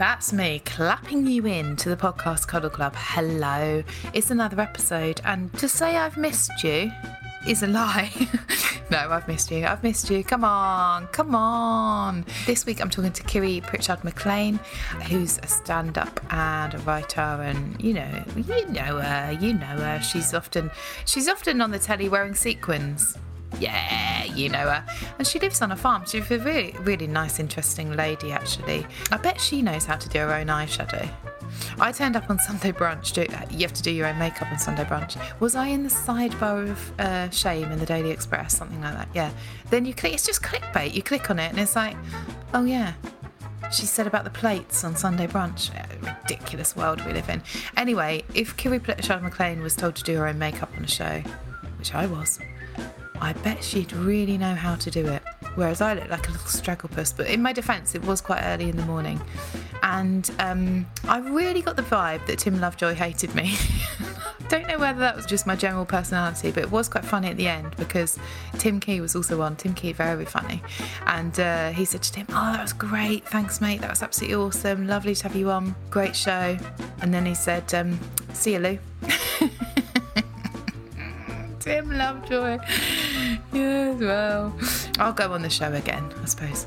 That's me clapping you in to the podcast Cuddle Club. Hello, it's another episode, and to say I've missed you is a lie. no, I've missed you. I've missed you. Come on, come on. This week I'm talking to Kiri Pritchard McLean, who's a stand up and a writer, and you know, you know her, you know her. She's often, she's often on the telly wearing sequins. Yeah, you know her. And she lives on a farm. She's a really, really nice, interesting lady, actually. I bet she knows how to do her own eyeshadow. I turned up on Sunday brunch. Do, you have to do your own makeup on Sunday brunch. Was I in the sidebar of uh, Shame in the Daily Express? Something like that. Yeah. Then you click, it's just clickbait. You click on it and it's like, oh yeah, she said about the plates on Sunday brunch. Ridiculous world we live in. Anyway, if Kiri Pritchard McLean was told to do her own makeup on a show, which I was, I bet she'd really know how to do it. Whereas I look like a little stragglepuss. But in my defence, it was quite early in the morning. And um, I really got the vibe that Tim Lovejoy hated me. Don't know whether that was just my general personality, but it was quite funny at the end because Tim Key was also on. Tim Key, very funny. And uh, he said to Tim, Oh, that was great. Thanks, mate. That was absolutely awesome. Lovely to have you on. Great show. And then he said, um, See you, Lou. Tim Lovejoy. Yes, well, I'll go on the show again, I suppose.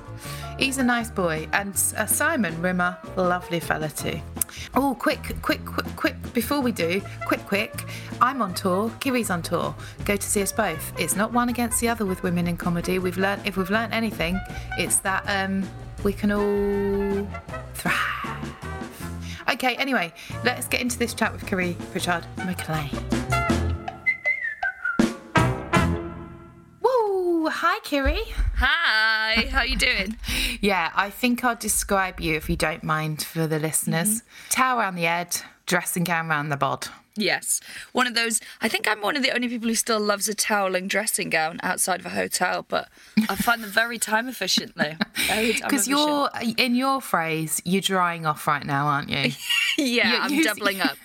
He's a nice boy, and uh, Simon Rimmer, lovely fella too. Oh, quick, quick, quick, quick! Before we do, quick, quick! I'm on tour. Kiri's on tour. Go to see us both. It's not one against the other with women in comedy. We've learned, if we've learned anything, it's that um, we can all thrive. Okay, anyway, let's get into this chat with Kiri Pritchard McLean. Hi, Kiri. Hi, how are you doing? Yeah, I think I'll describe you if you don't mind for the listeners. Mm-hmm. Towel around the head, dressing gown around the bod. yes, one of those. I think I'm one of the only people who still loves a toweling dressing gown outside of a hotel, but I find them very time efficient though. Because you're, in your phrase, you're drying off right now, aren't you? yeah, you're I'm using- doubling up.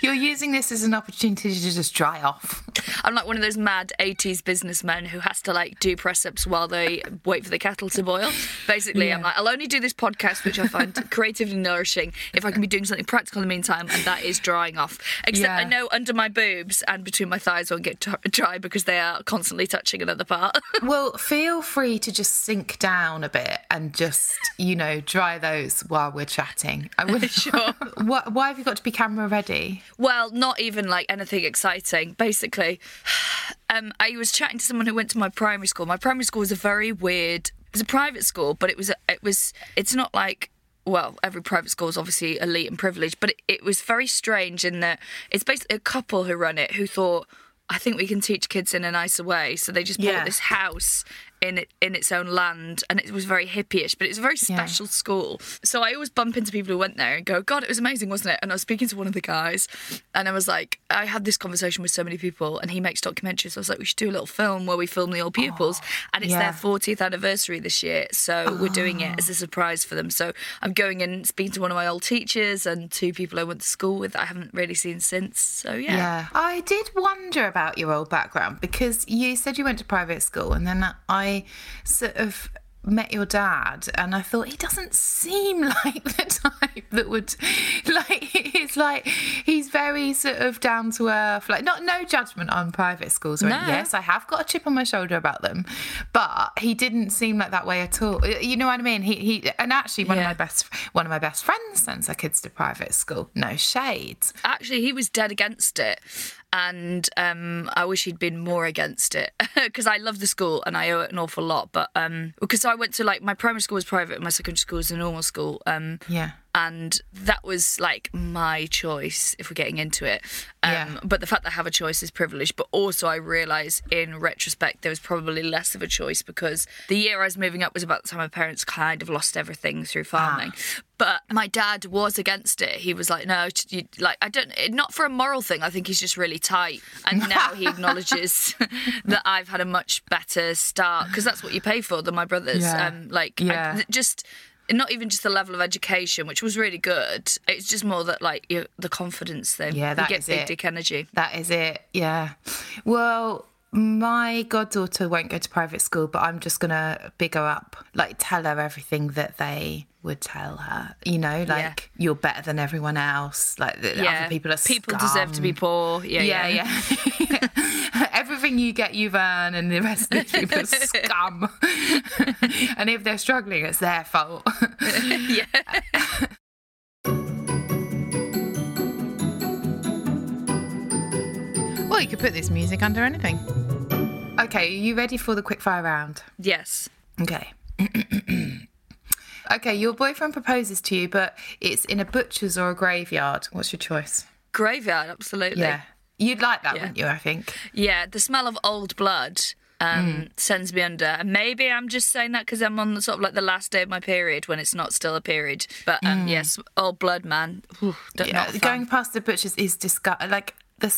you're using this as an opportunity to just dry off. I'm like one of those mad 80s businessmen who has to like do press ups while they wait for the kettle to boil. Basically, I'm like, I'll only do this podcast, which I find creatively nourishing, if I can be doing something practical in the meantime, and that is drying off. Except I know under my boobs and between my thighs won't get dry because they are constantly touching another part. Well, feel free to just sink down a bit and just, you know, dry those while we're chatting. I would Sure. Why, why have you got to be camera ready? Well, not even like anything exciting. Basically, um, I was chatting to someone who went to my primary school. My primary school was a very weird. It was a private school, but it was it was. It's not like. Well, every private school is obviously elite and privileged, but it, it was very strange in that it's basically a couple who run it who thought, I think we can teach kids in a nicer way. So they just Yeah. bought this house in it in its own land, and it was very hippie-ish, but it's a very Yeah. special school. So I always bump into people who went there and go, "God, it was amazing, wasn't it?" And I was speaking to one of the guys, and I was like, I had this conversation with so many people, and he makes documentaries. So I was like, we should do a little film where we film the old pupils, and it's yeah. their 40th anniversary this year, so we're doing it as a surprise for them. So I'm going and speaking to one of my old teachers and two people I went to school with that I haven't really seen since. So yeah. Yeah. I did wonder about your old background because you said you went to private school and then I sort of met your dad and I thought he doesn't seem like the type that would like he's like he's very sort of down to earth like not no judgment on private schools or No. yes I have got a chip on my shoulder about them but he didn't seem like that way at all you know what I mean he he and actually one Yeah. of my best one of my best friends sends her kids to private school no shades Actually, he was dead against it. And um, I wish he'd been more against it because I love the school and I owe it an awful lot. But um, because I went to like my primary school was private and my secondary school was a normal school. Um, yeah and that was like my choice if we're getting into it. Um, Yeah. but the fact that i have a choice is privilege but also i realise in retrospect there was probably less of a choice because the year i was moving up was about the time my parents kind of lost everything through farming. But my dad was against it. He was like no you, like i don't not for a moral thing. I think he's just really tight. And now he acknowledges that i've had a much better start because that's what you pay for than my brothers. Yeah. um like I- Yeah. just not even just the level of education, which was really good. It's just more that like you, the confidence thing. Yeah, that you get is big it. dick energy. That is it. Yeah. Well, my goddaughter won't go to private school, but I'm just gonna big her up, like tell her everything that they would tell her. You know, like you're better than everyone else. Like the Yeah, other people are scum. people deserve to be poor. Yeah, Yeah, yeah. yeah. Everything you get, you've earned, and the rest of these people are scum. and if they're struggling, it's their fault. yeah. Well, you could put this music under anything. Okay, are you ready for the quickfire round? Yes. Okay. okay, your boyfriend proposes to you, but it's in a butcher's or a graveyard. What's your choice? Graveyard, absolutely. Yeah. You'd like that, Yeah. wouldn't you? I think. Yeah, the smell of old blood um, sends me under. And maybe I'm just saying that because I'm on the sort of like the last day of my period when it's not still a period. But um, yes, old blood, man. Whew, don't Yeah, not going past the butcher's is disgusting. Like the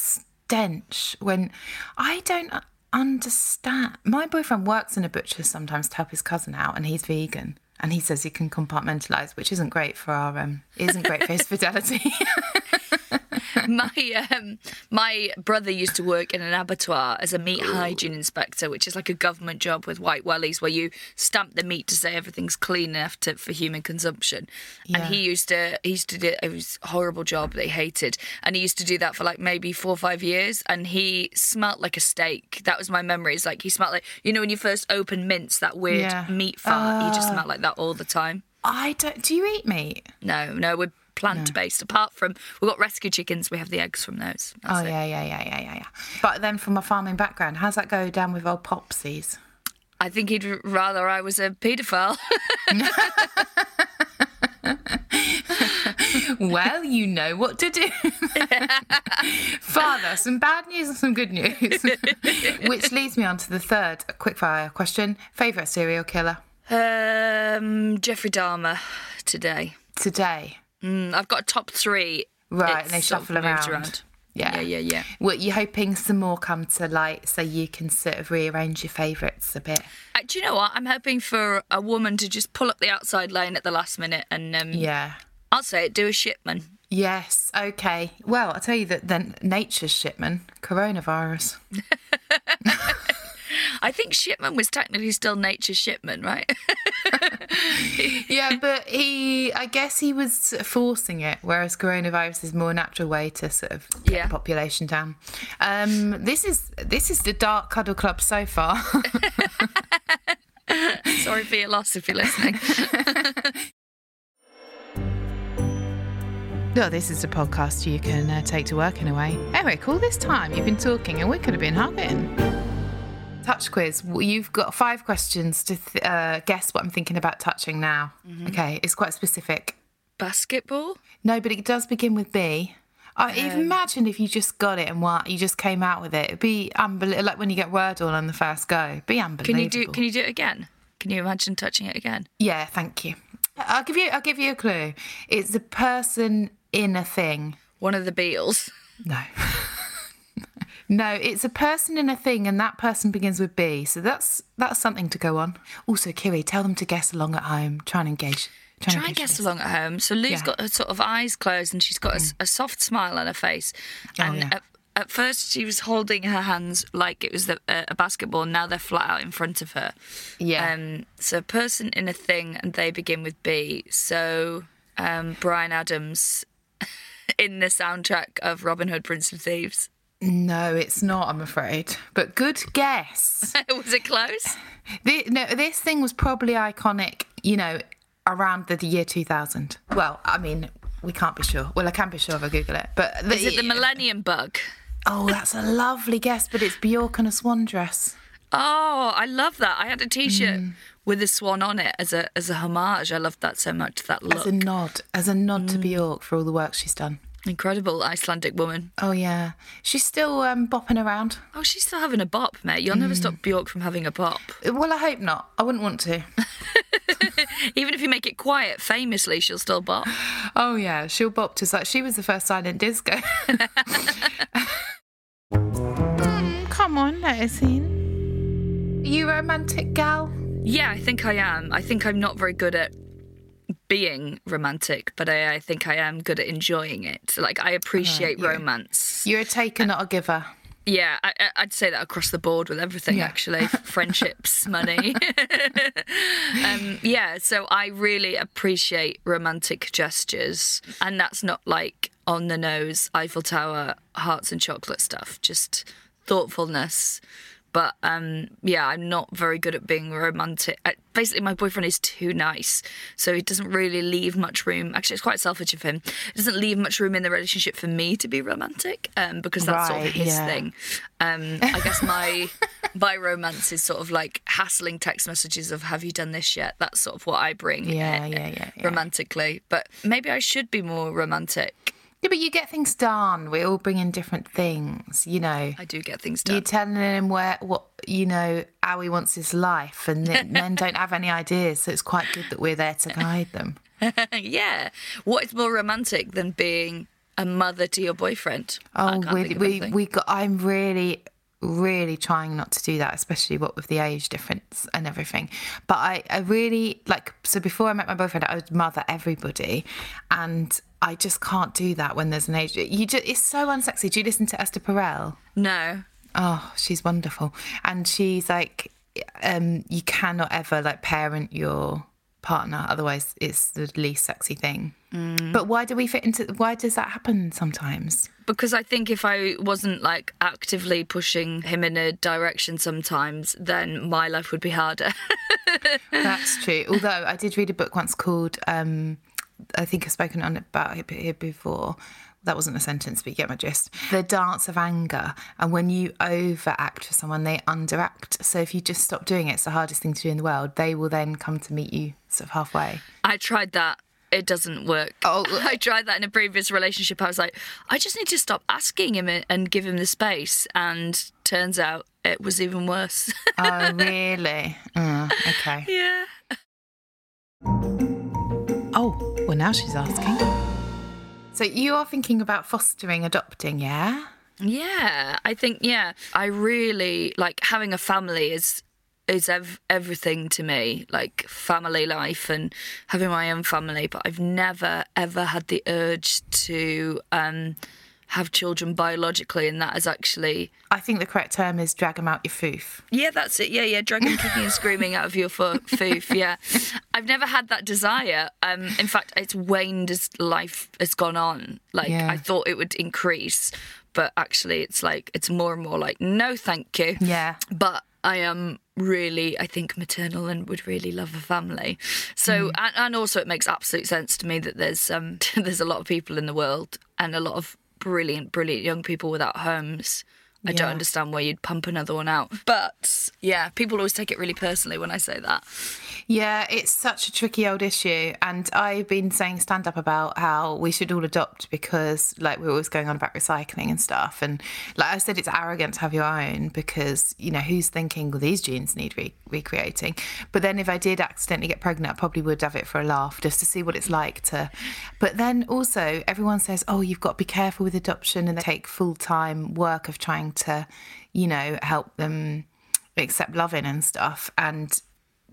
stench when I don't understand. My boyfriend works in a butcher's sometimes to help his cousin out, and he's vegan. And he says he can compartmentalize, which isn't great for our um, isn't great for his fidelity. my um, my brother used to work in an abattoir as a meat hygiene inspector, which is like a government job with white wellies, where you stamp the meat to say everything's clean enough to, for human consumption. And he used to he used to do it was a horrible job that he hated, and he used to do that for like maybe four or five years. And he smelt like a steak. That was my memory. It's like he smelt like you know when you first open mince, that weird Yeah. meat fart. he just smelled like that all the time. I don't. Do you eat meat? No, no, we're plant based. Apart from we've got rescue chickens, we have the eggs from those. That's Oh yeah, yeah, yeah, yeah, yeah, yeah. But then from a farming background, how's that go down with old Popsies? I think he'd rather I was a paedophile. well, you know what to do. Father, some bad news and some good news. Which leads me on to the third quickfire question. Favourite serial killer um, Jeffrey Dahmer today. today? Mm, I've got top three. Right, It's and they shuffle moved around. Yeah, yeah, yeah. yeah. What you hoping some more come to light so you can sort of rearrange your favourites a bit? Uh, do you know what? I'm hoping for a woman to just pull up the outside lane at the last minute, and um, Yeah. I'll say it. Do a shipman. Yes. Okay. Well, I'll tell you that then nature's shipman, coronavirus. I think shipman was technically still nature's shipman, right? yeah, but he, I guess he was forcing it, whereas coronavirus is more natural way to sort of get Yeah. the population down. Um, this is this is the dark cuddle club so far. Sorry for your loss if you're listening. Well, this is a podcast you can uh, take to work in a way. Eric, all this time you've been talking and we could have been hugging. Touch quiz. You've got five questions to th- uh, guess what I'm thinking about touching now. Okay, it's quite specific. Basketball. No, but it does begin with B. I imagine if you just got it and what you just came out with it, it'd be unbelievable. Like when you get Wordle on the first go, be unbelievable. Can you do? Can you do it again? Can you imagine touching it again? Yeah, thank you. I'll give you. I'll give you a clue. It's a person in a thing. One of the Beatles. No. no, it's a person in a thing, and that person begins with B. So that's that's something to go on. Also, Kiri, tell them to guess along at home. Try and engage. Try and engage guess along at home. So Lou's Yeah. got her sort of eyes closed and she's got a soft smile on her face. Oh, And yeah. at, at first she was holding her hands like it was the, uh, a basketball. Now they're flat out in front of her. Yeah. Um, so a person in a thing and they begin with B. So um, Bryan Adams in the soundtrack of Robin Hood, Prince of Thieves. No, it's not. I'm afraid. But good guess. was it close? Thi- no, this thing was probably iconic. You know, around the year 2000. Well, I mean, we can't be sure. Well, I can be sure if I Google it. But Is it the Millennium Bug? Oh, that's a lovely guess. But it's Bjork and a swan dress. Oh, I love that. I had a T-shirt Mm. with a swan on it as a as a homage. I loved that so much. That look, As a nod, as a nod to Bjork for all the work she's done. Incredible Icelandic woman. Oh yeah, she's still um, bopping around. Oh, she's still having a bop, mate. You'll Mm. never stop Bjork from having a bop. Well, I hope not. I wouldn't want to. Even if you make it quiet, famously, she'll still bop. Oh yeah, she'll bop to like she was the first silent disco. Mm, come on, let us in. Are you a romantic gal? Yeah, I think I am. I think I'm not very good at being romantic, but I, I think I am good at enjoying it. Like I appreciate yeah. romance. You're a taker, not a giver. Yeah, I, I'd say that across the board with everything, Yeah. actually. Friendships, money. um, yeah, so I really appreciate romantic gestures. And that's not like on the nose, Eiffel Tower, hearts and chocolate stuff, just thoughtfulness. But um, yeah, I'm not very good at being romantic. I, basically, my boyfriend is too nice, so he doesn't really leave much room. Actually, it's quite selfish of him. He doesn't leave much room in the relationship for me to be romantic, um, because that's sort of his yeah. thing. Um, I guess my my romance is sort of like hassling text messages of "Have you done this yet?" That's sort of what I bring. Yeah, uh, yeah, yeah, yeah. Romantically, but maybe I should be more romantic. Yeah, but you get things done. We all bring in different things, you know. I do get things done. You're telling him where, what, you know, how he wants his life, and then men don't have any ideas. So it's quite good that we're there to guide them. yeah. What is more romantic than being a mother to your boyfriend? Oh, we we, we got. I'm really, really trying not to do that, especially what with the age difference and everything. But I, I really like. So before I met my boyfriend, I would mother everybody, and I just can't do that when there's an age. You just, it's so unsexy. Do you listen to Esther Perel? no. Oh, she's wonderful. And she's like, um, you cannot ever like parent your partner, otherwise it's the least sexy thing. But why do we fit into why does that happen sometimes? Because I think if I wasn't like actively pushing him in a direction sometimes, then my life would be harder. That's true. Although I did read a book once called um I think I've spoken on about it here before. That wasn't a sentence, but you get my gist. The dance of anger. And when you overact for someone, they underact. So if you just stop doing it, it's the hardest thing to do in the world. They will then come to meet you sort of halfway. I tried that. It doesn't work. Oh. I tried that in a previous relationship. I was like, I just need to stop asking him and- give him the space. And turns out it was even worse. Oh, really? Mm, okay. yeah. Oh, now she's asking. So you are thinking about fostering, adopting, yeah? Yeah, I think yeah, I really like having a family is is ev- everything to me, like family life and having my own family. But I've never ever had the urge to um, have children biologically, and that is actually I think the correct term is drag them out your foof. yeah, that's it. Yeah, yeah, dragging, kicking, and screaming out of your fo- foof. Yeah, I've never had that desire. Um, in fact, it's waned as life has gone on. Like Yeah. I thought it would increase, but actually, it's like it's more and more like no, thank you. Yeah. But I am really, I think, maternal and would really love a family. So, and, and also, it makes absolute sense to me that there's um there's a lot of people in the world and a lot of brilliant, brilliant young people without homes I don't understand why you'd pump another one out. But yeah, people always take it really personally when I say that. Yeah, it's such a tricky old issue. And I've been saying stand up about how we should all adopt because, like, we're always going on about recycling and stuff. And, like I said, it's arrogant to have your own because, you know, who's thinking, well, these genes need re- recreating? But then if I did accidentally get pregnant, I probably would have it for a laugh just to see what it's like to. But then also, everyone says, oh, you've got to be careful with adoption and they take full time work of trying to, you know, help them accept loving and stuff. And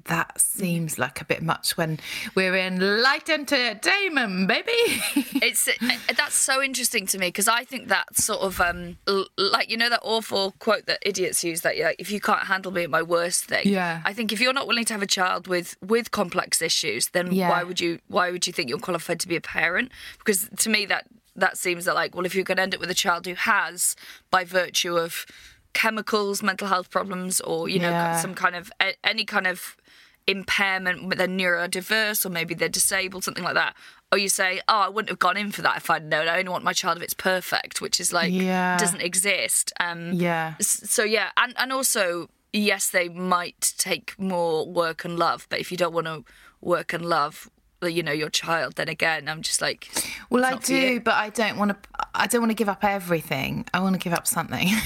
that seems like a bit much when we're in light entertainment, baby. It's uh, that's so interesting to me because I think that sort of um like you know that awful quote that idiots use that like if you can't handle me at my worst thing. Yeah. I think if you're not willing to have a child with with complex issues, then Yeah. why would you why would you think you're qualified to be a parent? Because to me that that seems that like well if you're going to end up with a child who has by virtue of chemicals, mental health problems, or you know Yeah. some kind of any kind of impairment, but they're neurodiverse or maybe they're disabled, something like that. Or you say, oh, I wouldn't have gone in for that if I'd known. I only want my child if it's perfect, which is like Yeah. doesn't exist. Um, Yeah. So yeah, and and also yes, they might take more work and love, but if you don't want to work and love, you know, your child, then again, I'm just like, Well, I do, but I don't want to. I don't want to give up everything. I want to give up something.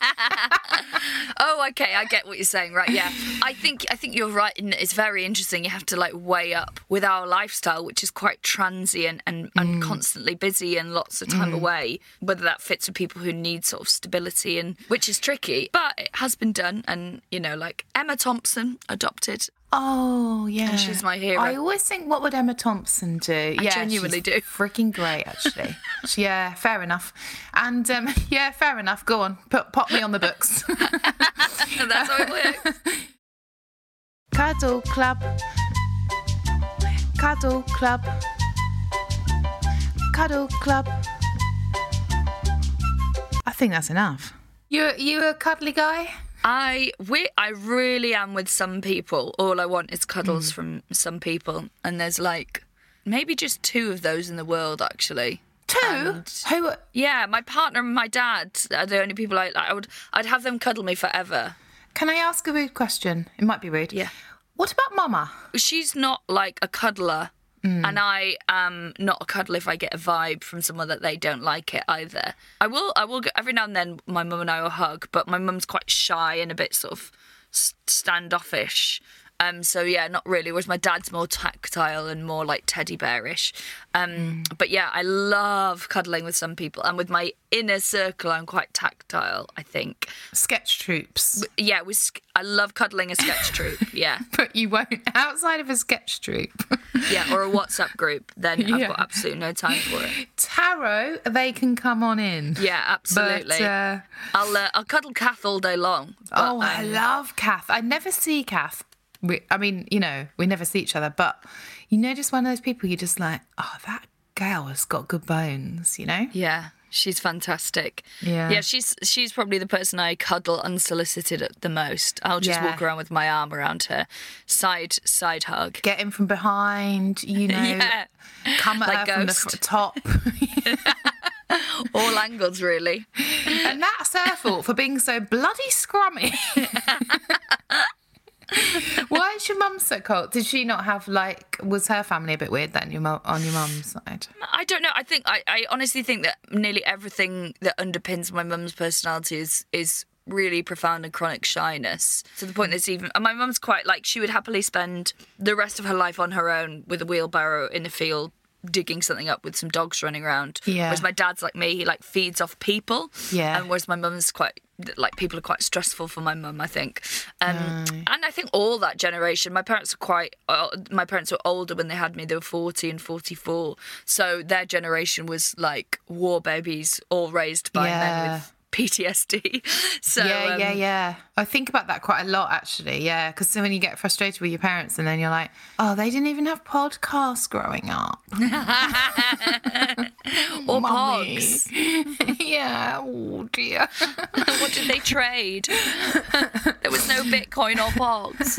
Oh, okay, I get what you're saying. Right, yeah. I think I think you're right. And it's very interesting. You have to like weigh up with our lifestyle, which is quite transient and, and mm. constantly busy and lots of time mm. away. Whether that fits with people who need sort of stability and which is tricky, but it has been done. And you know, like Emma Thompson adopted. Oh yeah, she's my hero. I always think, what would Emma Thompson do? I yeah, genuinely do. Freaking great, actually. She- yeah, fair enough. And um, yeah, fair enough. Go on, put pop me on the books. That's how it works. Cuddle Club. Cuddle Club. Cuddle Club. I think that's enough. You you a cuddly guy? I we I really am with some people. All I want is cuddles mm. from some people, and there's like maybe just two of those in the world actually. Two? And- Who? Yeah, my partner and my dad are the only people I I would I'd have them cuddle me forever. Can I ask a rude question? It might be rude. Yeah. What about Mama? She's not like a cuddler. Mm. And I am not a cuddle if I get a vibe from someone that they don't like it either. I will, I will. Get, every now and then, my mum and I will hug, but my mum's quite shy and a bit sort of standoffish. Um, so yeah, not really. Whereas my dad's more tactile and more like teddy bearish. Um, But yeah, I love cuddling with some people, and with my inner circle, I'm quite tactile. I think. Sketch troupes. Yeah, with I love cuddling a sketch troupe. Yeah. But you won't outside of a sketch troupe. yeah, or a WhatsApp group, then I've got absolutely no time for it. Tarot, they can come on in. Yeah, absolutely. But, uh, I'll uh, I'll cuddle Kath all day long. but, oh, I um, love Kath. I never see Kath. We, I mean, you know, we never see each other, but you know, just one of those people you're just like, oh, that girl has got good bones, you know? yeah, she's fantastic. Yeah. yeah, she's she's probably the person I cuddle unsolicited at the most. I'll just Yeah. walk around with my arm around her, side side hug. Get in from behind, you know, Yeah, come at Like her from the top. all angles really. and that's her fault for being so bloody scrummy. Why is your mum so cold? Did she not have like? Was her family a bit weird then? Your mum on your mum's side. I don't know. I think I, I honestly think that nearly everything that underpins my mum's personality is is really profound and chronic shyness to the point that even and my mum's quite like she would happily spend the rest of her life on her own with a wheelbarrow in a field digging something up with some dogs running around Yeah. whereas my dad's like me he like feeds off people Yeah. and whereas my mum's quite like people are quite stressful for my mum i think. Um, Mm. and i think all that generation my parents are quite uh, my parents were older when they had me they were 40 and 44 so their generation was like war babies all raised by men with ptsd so yeah, um, yeah, yeah. I think about that quite a lot, actually. Yeah, because when you get frustrated with your parents, and then you're like, "Oh, they didn't even have podcasts growing up." or pogs yeah. Oh dear. what did they trade there was no bitcoin or pogs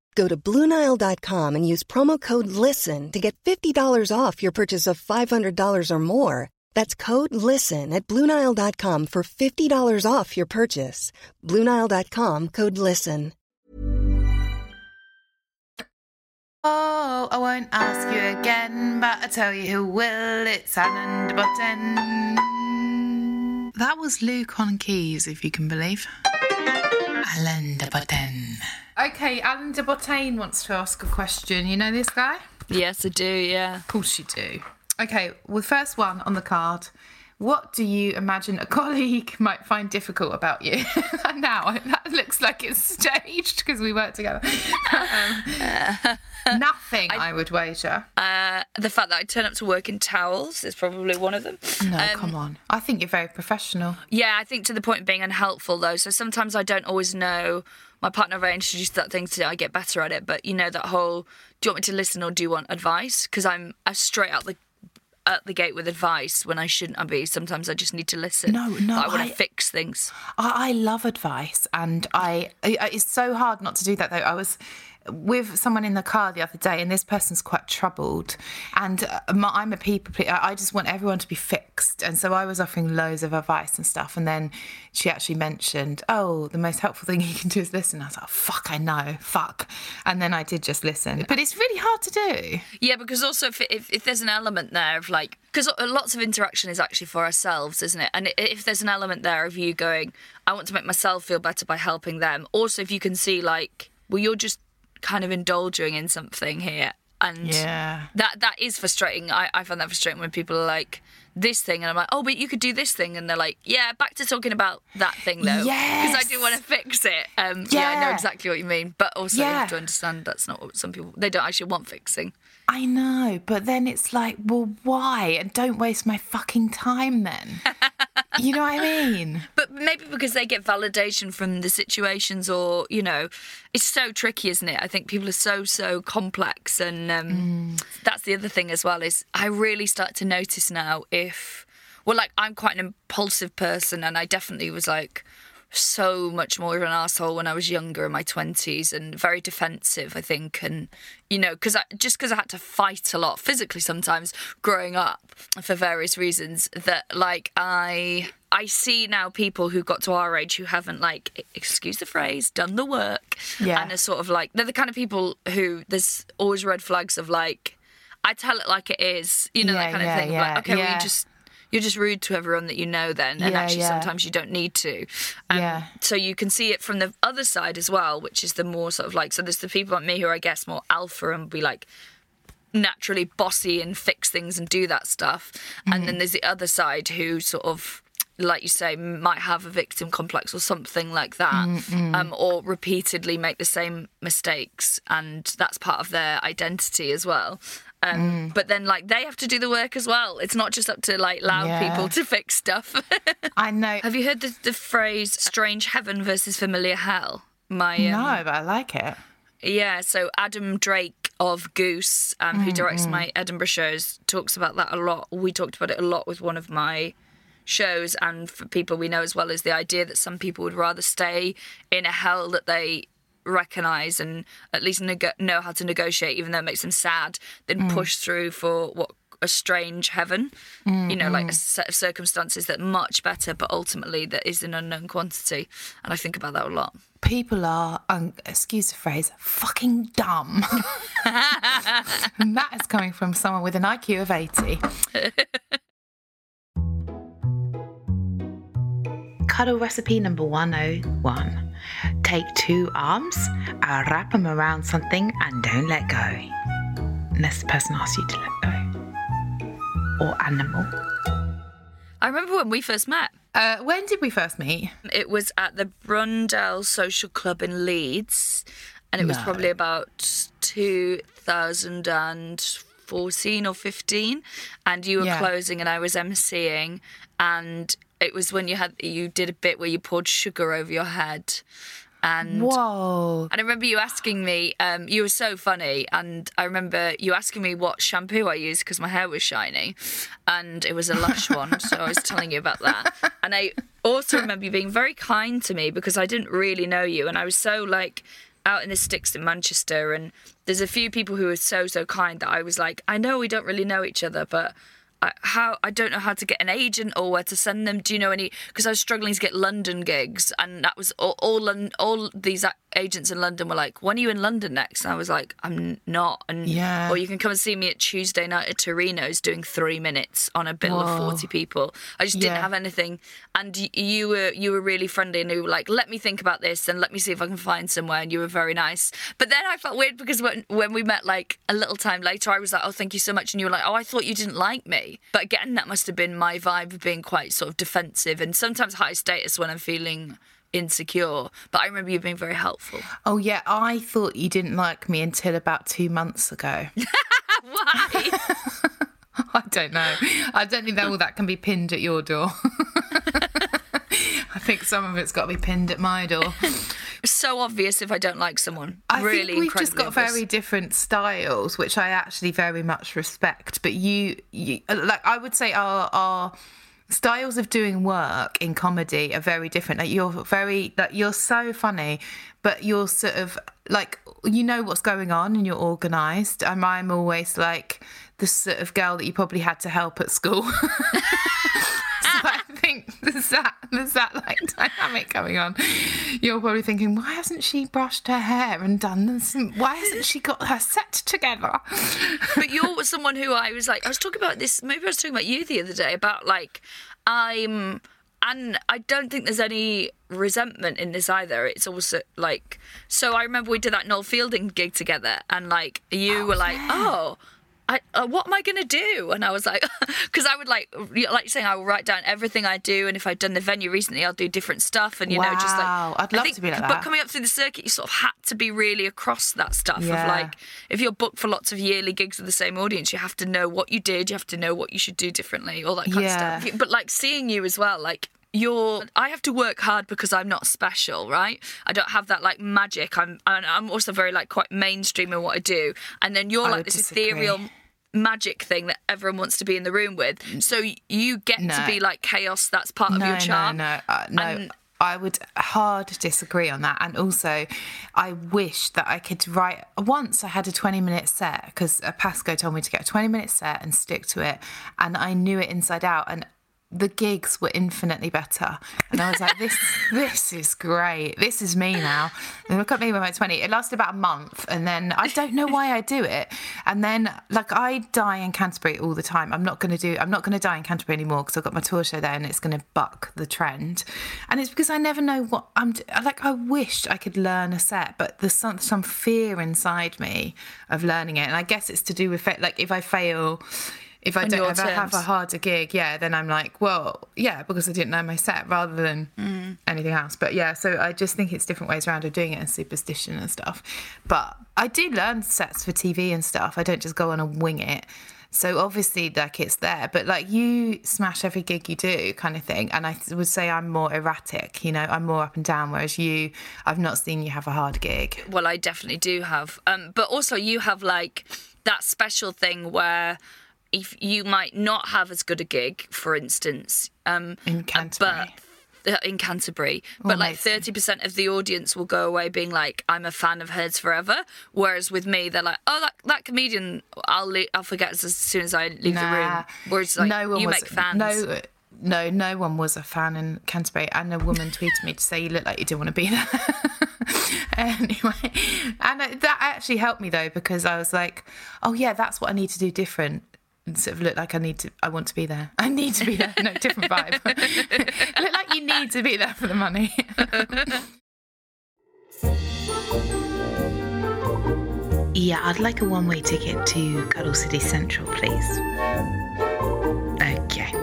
Go to Bluenile.com and use promo code LISTEN to get $50 off your purchase of $500 or more. That's code LISTEN at Bluenile.com for $50 off your purchase. Bluenile.com code LISTEN. Oh, I won't ask you again, but I tell you who will. It's Alain de Botton. That was Luke on keys, if you can believe. Alain de Botton. Okay, Alain de Botton wants to ask a question. You know this guy? Yes, I do. Yeah. Of course you do. Okay, well, first one on the card. What do you imagine a colleague might find difficult about you? and now, that looks like it's staged because we work together. um, nothing, I, would wager. Uh, the fact that I turn up to work in towels is probably one of them. No, Um, come on. I think you're very professional. Yeah, I think to the point of being unhelpful though. So sometimes I don't always know. My partner, if I introduce that thing to, I get better at it. But you know that whole, do you want me to listen or do you want advice? Because I'm, I'm straight out the at the gate with advice when I shouldn't I be. Sometimes I just need to listen. No, no, Like, I want to fix things. I, I love advice, and I, I it's so hard not to do that though. I was with someone in the car the other day, and this person's quite troubled, and uh, my, I'm a people. ple- I I just want everyone to be fixed, and so I was offering loads of advice and stuff, and then she actually mentioned, "Oh, the most helpful thing you can do is listen." I was like, "Fuck, I know, fuck," and then I did just listen, but it's really hard to do. Yeah, because also if, if if there's an element there of like because lots of interaction is actually for ourselves, isn't it? And if there's an element there of you going, I want to make myself feel better by helping them. Also, if you can see like, well, you're just kind of indulging in something here, and Yeah. that that is frustrating. I, I find that frustrating when people are like this thing, and I'm like, oh, but you could do this thing, and they're like, yeah, back to talking about that thing though, because I do want to fix it. Um, yeah. I know exactly what you mean, but also you have to understand that's not what some people they don't actually want fixing. I know, but then it's like, well, why? And don't waste my fucking time then. you know what I mean? But maybe because they get validation from the situations, or you know, it's so tricky, isn't it? I think people are so so complex, and um, that's the other thing as well. Is I really start to notice now if, well, like I'm quite an impulsive person, and I definitely was like so much more of an asshole when I was younger in my twenties, and very defensive, I think, and you know, because I, just because I had to fight a lot physically sometimes growing up for various reasons, that like I I see now people who got to our age who haven't like excuse the phrase done the work, Yeah. and are sort of like they're the kind of people who there's always red flags of like I tell it like it is, you know, Yeah, that kind yeah, of thing. yeah, like, okay, well, you just you're just rude to everyone that you know then and Yeah, actually yeah. sometimes you don't need to um, Yeah. so you can see it from the other side as well which is the more sort of like so there's the people like me who are i guess more alpha and be like naturally bossy and fix things and do that stuff and Mm-hmm. then there's the other side who sort of like you say might have a victim complex or something like that um, or repeatedly make the same mistakes and that's part of their identity as well um, Mm. but then like they have to do the work as well it's not just up to like loud Yeah. people to fix stuff I know. have you heard the, the phrase strange heaven versus familiar hell my um, no, but I like it. yeah, so Adam Brace of Goose, um, who directs my Edinburgh shows, talks about that a lot. We talked about it a lot with one of my shows, and for people we know as well, is the idea that some people would rather stay in a hell that they recognize and at least nego- know how to negotiate, even though it makes them sad, than push through for what a strange heaven. You know, like a set of circumstances that much better, but ultimately that is an unknown quantity. And I think about that a lot. People are, um, excuse the phrase, fucking dumb. and that is coming from someone with an IQ of 80. Cuddle recipe number 101. Take two arms, uh, wrap them around something, and don't let go. Unless the person asks you to let go. Or animal. I remember when we first met. Uh, when did we first meet? It was at the Brudenell Social Club in Leeds, and it was probably about 2014 or 15. And you were Yeah. closing, and I was emceeing, and it was when you had you did a bit where you poured sugar over your head, and. Whoa. And I remember you asking me, um, you were so funny. And I remember you asking me what shampoo I used because my hair was shiny. And it was a Lush one. So I was telling you about that. And I also remember you being very kind to me because I didn't really know you. And I was so like out in the sticks in Manchester. And there's a few people who were so, so kind that I was like, I know we don't really know each other, but. I, how I don't know how to get an agent or where to send them. Do you know any? Because I was struggling to get London gigs, and that was all. All, all these agents in London were like, "When are you in London next?" And I was like, "I'm not." And Yeah. or you can come and see me at Tuesday night at Torino's doing three minutes on a bill of forty people. I just didn't Yeah. have anything, and y- you were you were really friendly and you were like, "Let me think about this and let me see if I can find somewhere." And you were very nice. But then I felt weird because when when we met like a little time later, I was like, "Oh, thank you so much," and you were like, "Oh, I thought you didn't like me." But again, that must have been my vibe of being quite sort of defensive and sometimes high status when I'm feeling insecure. But I remember you being very helpful. Oh, yeah. I thought you didn't like me until about two months ago. Why? I don't know. I don't think that all that can be pinned at your door. I think some of it's got to be pinned at my door. so obvious if I don't like someone. I really think we've just got obvious. very different styles, which I actually very much respect. But you, you like, I would say our our styles of doing work in comedy are very different. Like you're very, like you're so funny, but you're sort of like you know what's going on and you're organised. And I'm always like the sort of girl that you probably had to help at school. so I think there's that there's that like dynamic going on. You're probably thinking, why hasn't she brushed her hair and done this? Why hasn't she got her set together? but you're someone who I was like, I was talking about this. Maybe I was talking about you the other day about like, I'm, and I don't think there's any resentment in this either. It's also like, so I remember we did that Noel Fielding gig together, and like you oh, were like, oh. I, uh, what am I gonna do? And I was like, because I would like, like you're saying, I will write down everything I do, and if I've done the venue recently, I'll do different stuff, and you know, just like, Wow, I'd love think- to be like that. But coming up through the circuit, you sort of had to be really across that stuff Yeah. of like, if you're booked for lots of yearly gigs with the same audience, you have to know what you did, you have to know what you should do differently, all that kind Yeah. of stuff. But like seeing you as well, like you're I have to work hard because I'm not special, right? I don't have that like magic. I'm and I'm also very like quite mainstream in what I do. And then you're I like this disagree. ethereal magic thing that everyone wants to be in the room with. So you get to be like chaos, that's part of your charm. No, no, uh, no. And- I would hard disagree on that. And also, I wish that I could write. Once I had a 20 minute set because Pasco told me to get a 20 minute set and stick to it. And I knew it inside out. And the gigs were infinitely better. And I was like, this this is great. This is me now. And look at me when I'm 20. It lasted about a month. And then I don't know why I do it. And then, like, I die in Canterbury all the time. I'm not going to do, I'm not going to die in Canterbury anymore because I've got my tour show there and it's going to buck the trend. And it's because I never know what I'm, like, I wish I could learn a set, but there's some, some fear inside me of learning it. And I guess it's to do with, like, if I fail, if I On don't ever have a harder gig, yeah, then I'm like, well, yeah, because I didn't know my set rather than Mm. anything else. But yeah, so I just think it's different ways around of doing it and superstition and stuff. But I do learn sets for TV and stuff. I don't just go on and wing it. So obviously, like it's there, but like you smash every gig you do, kind of thing. And I would say I'm more erratic. You know, I'm more up and down. Whereas you, I've not seen you have a hard gig. Well, I definitely do have. Um, but also you have like that special thing where if you might not have as good a gig, for instance, um, In Canterbury. but uh, in Canterbury, but like thirty percent of the audience will go away being like, "I'm a fan of hers forever." Whereas with me, they're like, "Oh, that that comedian, I'll le- I'll forget as soon as I leave the room." Whereas like no one you was, make fans. No, no, no one was a fan in Canterbury. And a woman tweeted me to say you look like you didn't want to be there. anyway, and uh, that actually helped me though because I was like, oh yeah, that's what I need to do different. And sort of look like I need to, I want to be there. I need to be there. No, different vibe. look like you need to be there for the money. yeah, I'd like a one way ticket to Cuddle City Central, please. Okay.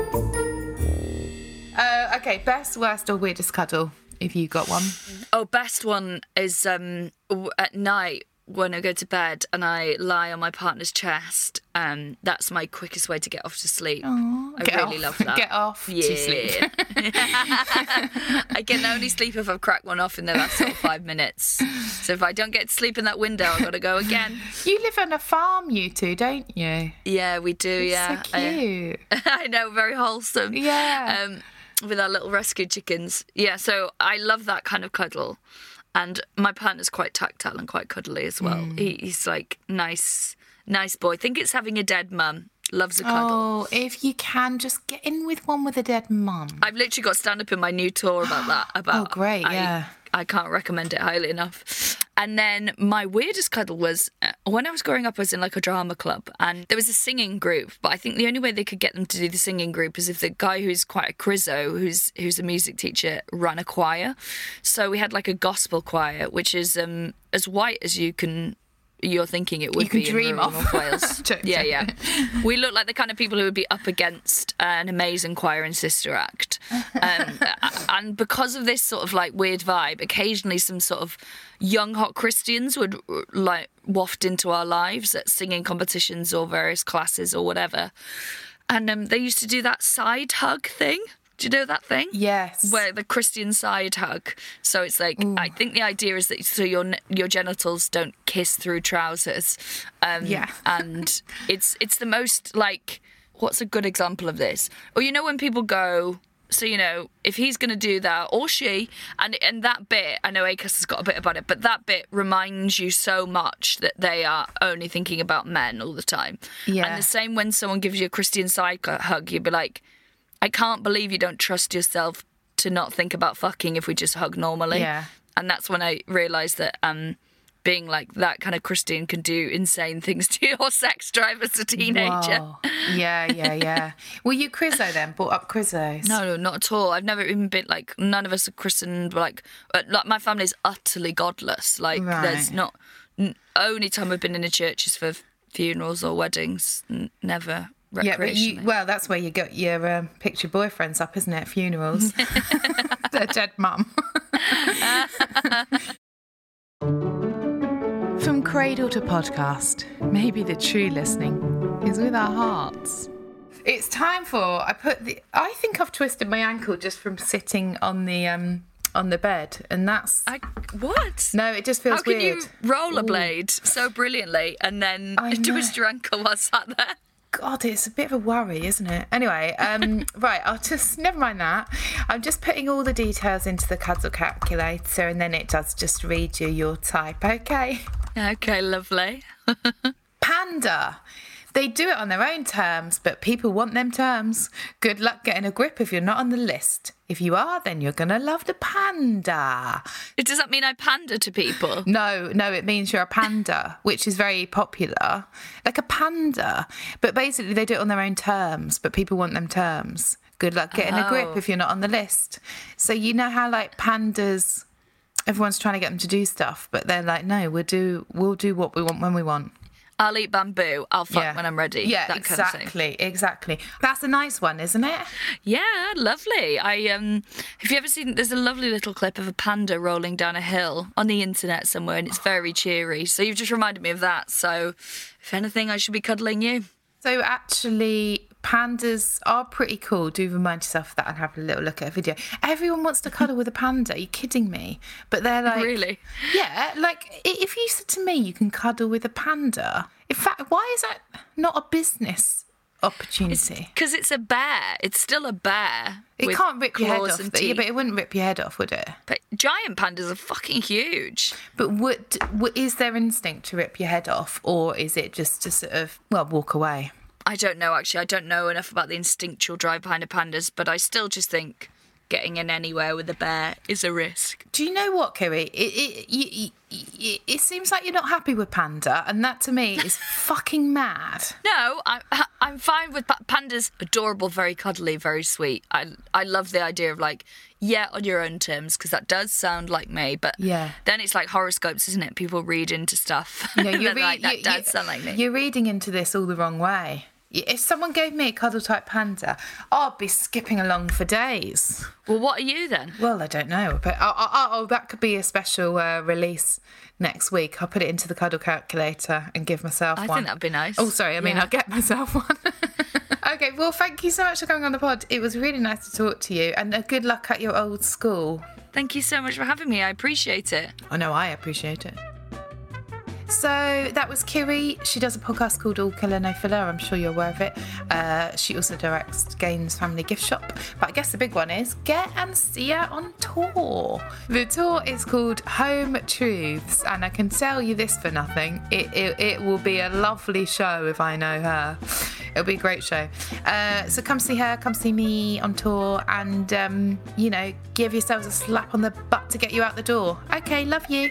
Uh, okay, best, worst, or weirdest cuddle, if you got one. Oh, best one is um at night when I go to bed and I lie on my partner's chest. Um, that's my quickest way to get off to sleep. I Get really off- love that. get off to yeah. sleep. I can only sleep if I've cracked one off in the last sort of five minutes. So if I don't get to sleep in that window, I've got to go again. You live on a farm, you two, don't you? Yeah, we do. yeah, So cute. I, I know, very wholesome. Yeah. Um, with our little rescue chickens. Yeah, so I love that kind of cuddle. And my partner's quite tactile and quite cuddly as well. Mm. He, he's like nice, nice boy. think it's having a dead mum. Loves a cuddle. Oh, if you can, just get in with one with a dead mum. I've literally got stand up in my new tour about that. About Oh, great, I- yeah. I can't recommend it highly enough. And then my weirdest cuddle was uh, when I was growing up. I was in like a drama club, and there was a singing group. But I think the only way they could get them to do the singing group is if the guy who's quite a crizzo, who's who's a music teacher, ran a choir. So we had like a gospel choir, which is um, as white as you can. You're thinking it would You can be dream in rural of. North Wales. Joke, yeah, joke. yeah. We look like the kind of people who would be up against an amazing choir and sister act. Um, and because of this sort of like weird vibe, occasionally some sort of young hot Christians would like waft into our lives at singing competitions or various classes or whatever. And um, they used to do that side hug thing. Do you know that thing? Yes. Where the Christian side hug. So it's like I think the idea is that so your your genitals don't kiss through trousers. Um, Yeah. and it's it's the most like what's a good example of this? Or you know when people go. So you know if he's going to do that or she, and and that bit I know Acast has got a bit about it, but that bit reminds you so much that they are only thinking about men all the time. Yeah. And the same when someone gives you a Christian side hug, you'd be like, I can't believe you don't trust yourself to not think about fucking if we just hug normally. Yeah. And that's when I realised that um, being like that kind of Christian can do insane things to your sex drive as a teenager. Whoa. Yeah, yeah, yeah. Were you Crizzo then? Brought up Crizzos? No, no, not at all. I've never even been like none of us are christened. Like, uh, like my family's utterly godless. Like, there's not. Only time I've been in a church is for funerals or weddings. N- never Yeah, but you, well, that's where you got your um, picture boyfriends up, isn't it? Funerals. the dead mum. From cradle to podcast, maybe the true listening is with our hearts. It's time for I put the I think I've twisted my ankle just from sitting on the um on the bed and that's I, what? no it just feels How can weird. you rollerblade so brilliantly and then twist your ankle while sat there? God, it's a bit of a worry, isn't it? Anyway, um, right, I'll just never mind that. I'm just putting all the details into the cuddle calculator, and then it does just read you your type. Okay. Okay, lovely. Panda. They do it on their own terms, but people want them terms. Good luck getting a grip if you're not on the list. If you are, then you're gonna love the panda. It does that mean I pander to people? No, no, it means you're a panda, which is very popular. Like a panda. But basically, they do it on their own terms, but people want them terms. Good luck getting a grip Oh. if you're not on the list. So, you know how, like, pandas, everyone's trying to get them to do stuff, but they're like, no, we'll do, we'll do what we want when we want. I'll eat bamboo. I'll fuck when I'm ready. Yeah, that kind of thing. exactly, exactly. That's a nice one, isn't it? Yeah, lovely. I um, have you ever seen? There's a lovely little clip of a panda rolling down a hill on the internet somewhere, and it's very cheery. So you've just reminded me of that. So, if anything, I should be cuddling you. So actually, pandas are pretty cool. Do remind yourself of that and have a little look at a video. Everyone wants to cuddle with a panda. Are you kidding me? But they're like, Really? Yeah, like if you said to me you can cuddle with a panda, in fact, why is that not a business opportunity? Because it's a bear. It's still a bear. It can't rip your head off. and. Yeah, but it wouldn't rip your head off, would it? But giant pandas are fucking huge. But would, w- is there instinct to rip your head off, or is it just to sort of well walk away? I don't know actually. I don't know enough about the instinctual drive behind the pandas, but I still just think getting in anywhere with a bear is a risk. Do you know what, Kiri? It it, you, it seems like you're not happy with panda, and that to me is fucking mad. No, I, I'm fine with pa- pandas. Adorable, very cuddly, very sweet. I I love the idea of like, yeah, on your own terms, because that does sound like me. But Yeah. then it's like horoscopes, isn't it? People read into stuff. And you're, they're like, that you- does you- sound like me. You're reading into this all the wrong way. If someone gave me a cuddle type panda, I'd be skipping along for days. Well, what are you then? Well, I don't know, but oh, oh, oh, oh, that could be a special uh, release next week. I'll put it into the cuddle calculator and give myself I one. I think that'd be nice. Oh, sorry. I mean, Yeah. I'll get myself one. okay. Well, thank you so much for coming on the pod. It was really nice to talk to you, and uh, good luck at your old school. Thank you so much for having me. I appreciate it. I know I appreciate it. So that was Kiri. She does a podcast called All Killer No Filler. I'm sure you're aware of it. Uh, she also directs Gein's Family Gift Shop. But I guess the big one is get and see her on tour. The tour is called Home Truths, and I can tell you this for nothing. It, it, it will be a lovely show if I know her. It'll be a great show. Uh, so come see her, come see me on tour, and um, you know, give yourselves a slap on the butt to get you out the door. Okay, love you.